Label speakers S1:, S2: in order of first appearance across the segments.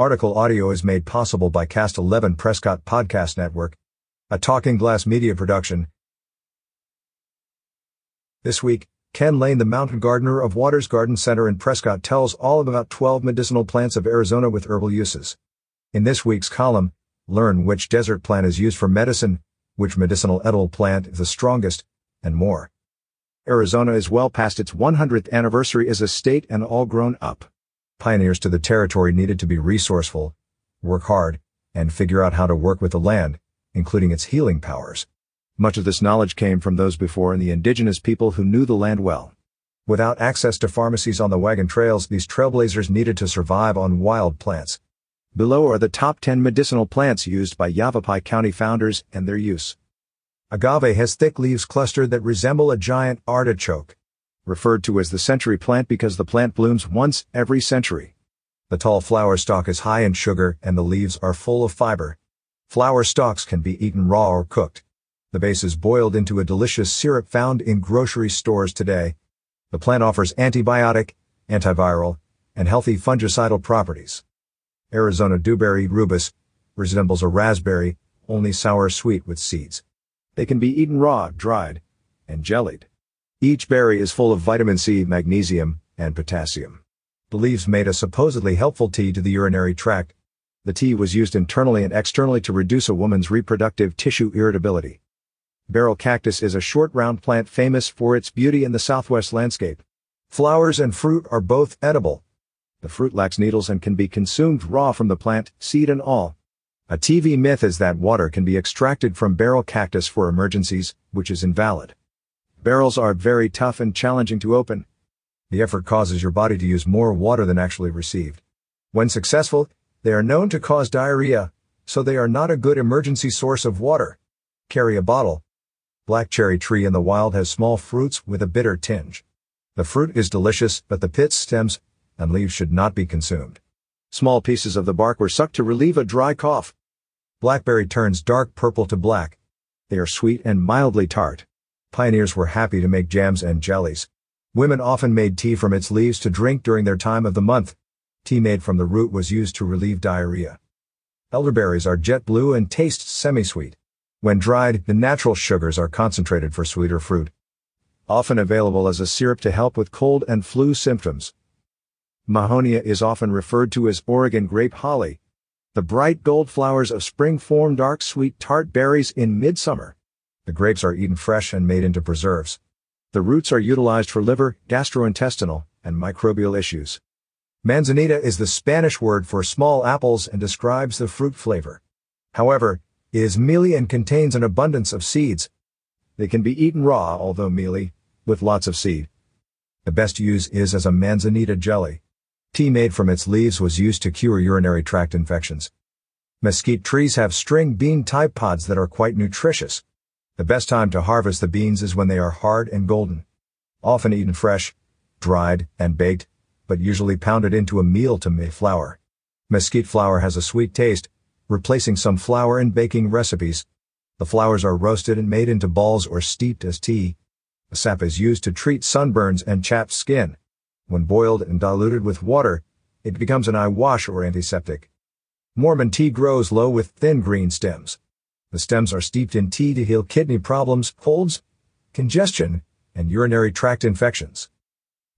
S1: Article audio is made possible by Cast 11 Prescott Podcast Network, a Talking Glass media production. This week, Ken Lain, the mountain gardener of Watters Garden Center in Prescott, tells all about 12 medicinal plants of Arizona with herbal uses. In this week's column, learn which desert plant is used for medicine, which medicinal edible plant is the strongest, and more. Arizona is well past its 100th anniversary as a state and all grown up. Pioneers to the territory needed to be resourceful, work hard, and figure out how to work with the land, including its healing powers. Much of this knowledge came from those before and the indigenous people who knew the land well. Without access to pharmacies on the wagon trails, these trailblazers needed to survive on wild plants. Below are the top 10 medicinal plants used by Yavapai County founders and their use. Agave has thick leaves clustered that resemble a giant artichoke referred to as the century plant because the plant blooms once every century. The tall flower stalk is high in sugar and the leaves are full of fiber. Flower stalks can be eaten raw or cooked. The base is boiled into a delicious syrup found in grocery stores today. The plant offers antibiotic, antiviral, and healthy fungicidal properties. Arizona dewberry rubus resembles a raspberry, only sour sweet with seeds. They can be eaten raw, dried, and jellied. Each berry is full of vitamin C, magnesium, and potassium. The leaves made a supposedly helpful tea to the urinary tract. The tea was used internally and externally to reduce a woman's reproductive tissue irritability. Barrel cactus is a short round plant famous for its beauty in the southwest landscape. Flowers and fruit are both edible. The fruit lacks needles and can be consumed raw from the plant, seed and all. A TV myth is that water can be extracted from barrel cactus for emergencies, which is invalid. Barrels are very tough and challenging to open. The effort causes your body to use more water than actually received. When successful, they are known to cause diarrhea, so they are not a good emergency source of water. Carry a bottle. Black cherry tree in the wild has small fruits with a bitter tinge. The fruit is delicious, but the pits, stems, and leaves should not be consumed. Small pieces of the bark were sucked to relieve a dry cough. Blackberry turns dark purple to black. They are sweet and mildly tart. Pioneers were happy to make jams and jellies. Women often made tea from its leaves to drink during their time of the month. Tea made from the root was used to relieve diarrhea. Elderberries are jet blue and taste semi-sweet. When dried, the natural sugars are concentrated for sweeter fruit. Often available as a syrup to help with cold and flu symptoms. Mahonia is often referred to as Oregon grape holly. The bright gold flowers of spring form dark sweet tart berries in midsummer. The grapes are eaten fresh and made into preserves. The roots are utilized for liver, gastrointestinal, and microbial issues. Manzanita is the Spanish word for small apples and describes the fruit flavor. However, it is mealy and contains an abundance of seeds. They can be eaten raw, although mealy, with lots of seed. The best use is as a manzanita jelly. Tea made from its leaves was used to cure urinary tract infections. Mesquite trees have string bean type pods that are quite nutritious. The best time to harvest the beans is when they are hard and golden. Often eaten fresh, dried, and baked, but usually pounded into a meal to make flour. Mesquite flour has a sweet taste, replacing some flour in baking recipes. The flowers are roasted and made into balls or steeped as tea. Sap is used to treat sunburns and chapped skin. When boiled and diluted with water, it becomes an eye wash or antiseptic. Mormon tea grows low with thin green stems. The stems are steeped in tea to heal kidney problems, colds, congestion, and urinary tract infections.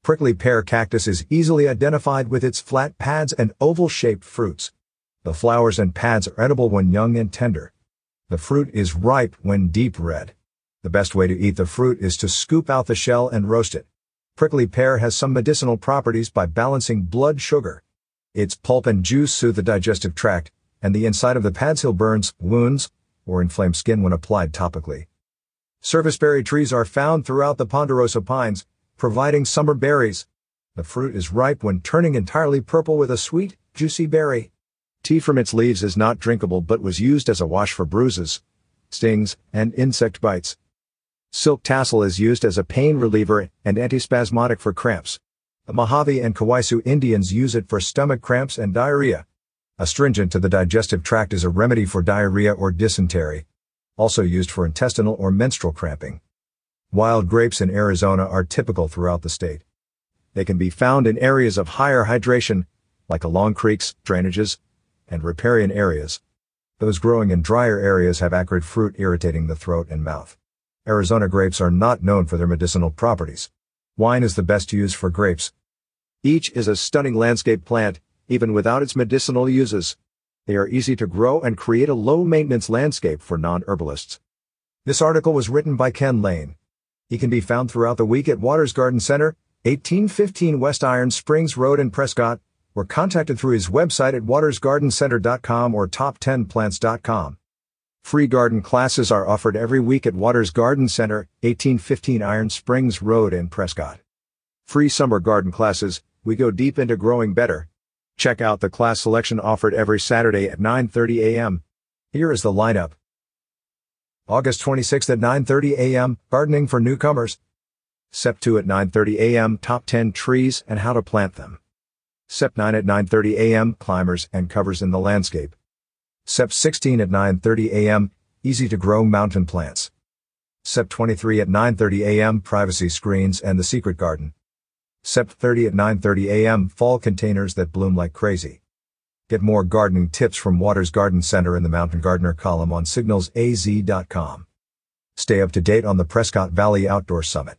S1: Prickly pear cactus is easily identified with its flat pads and oval-shaped fruits. The flowers and pads are edible when young and tender. The fruit is ripe when deep red. The best way to eat the fruit is to scoop out the shell and roast it. Prickly pear has some medicinal properties by balancing blood sugar. Its pulp and juice soothe the digestive tract, and the inside of the pads heal burns, wounds, or inflamed skin when applied topically. Serviceberry trees are found throughout the ponderosa pines, providing summer berries. The fruit is ripe when turning entirely purple with a sweet, juicy berry. Tea from its leaves is not drinkable but was used as a wash for bruises, stings, and insect bites. Silk tassel is used as a pain reliever and antispasmodic for cramps. The Mojave and Kawaiisu Indians use it for stomach cramps and diarrhea. Astringent to the digestive tract is a remedy for diarrhea or dysentery, also used for intestinal or menstrual cramping. Wild grapes in Arizona are typical throughout the state. They can be found in areas of higher hydration, like along creeks, drainages, and riparian areas. Those growing in drier areas have acrid fruit irritating the throat and mouth. Arizona grapes are not known for their medicinal properties. Wine is the best use for grapes. Each is a stunning landscape plant, even without its medicinal uses. They are easy to grow and create a low-maintenance landscape for non-herbalists. This article was written by Ken Lain. He can be found throughout the week at Watters Garden Center, 1815 West Iron Springs Road in Prescott, or contacted through his website at wattersgardencenter.com or top10plants.com. Free garden classes are offered every week at Watters Garden Center, 1815 Iron Springs Road in Prescott. Free summer garden classes, we go deep into growing better. Check out the class selection offered every Saturday at 9:30 a.m. Here is the lineup. August 26th at 9:30 a.m. Gardening for newcomers. Sep 2 at 9:30 a.m. Top 10 trees and how to plant them. Sep 9 at 9:30 a.m. Climbers and covers in the landscape. Sep 16 at 9:30 a.m. Easy to grow mountain plants. Sep 23 at 9:30 a.m. Privacy screens and the secret garden. Sep 30 at 9:30 a.m. Fall containers that bloom like crazy. Get more gardening tips from Watters Garden Center in the Mountain Gardener column on signalsaz.com. Stay up to date on the Prescott Valley Outdoor Summit.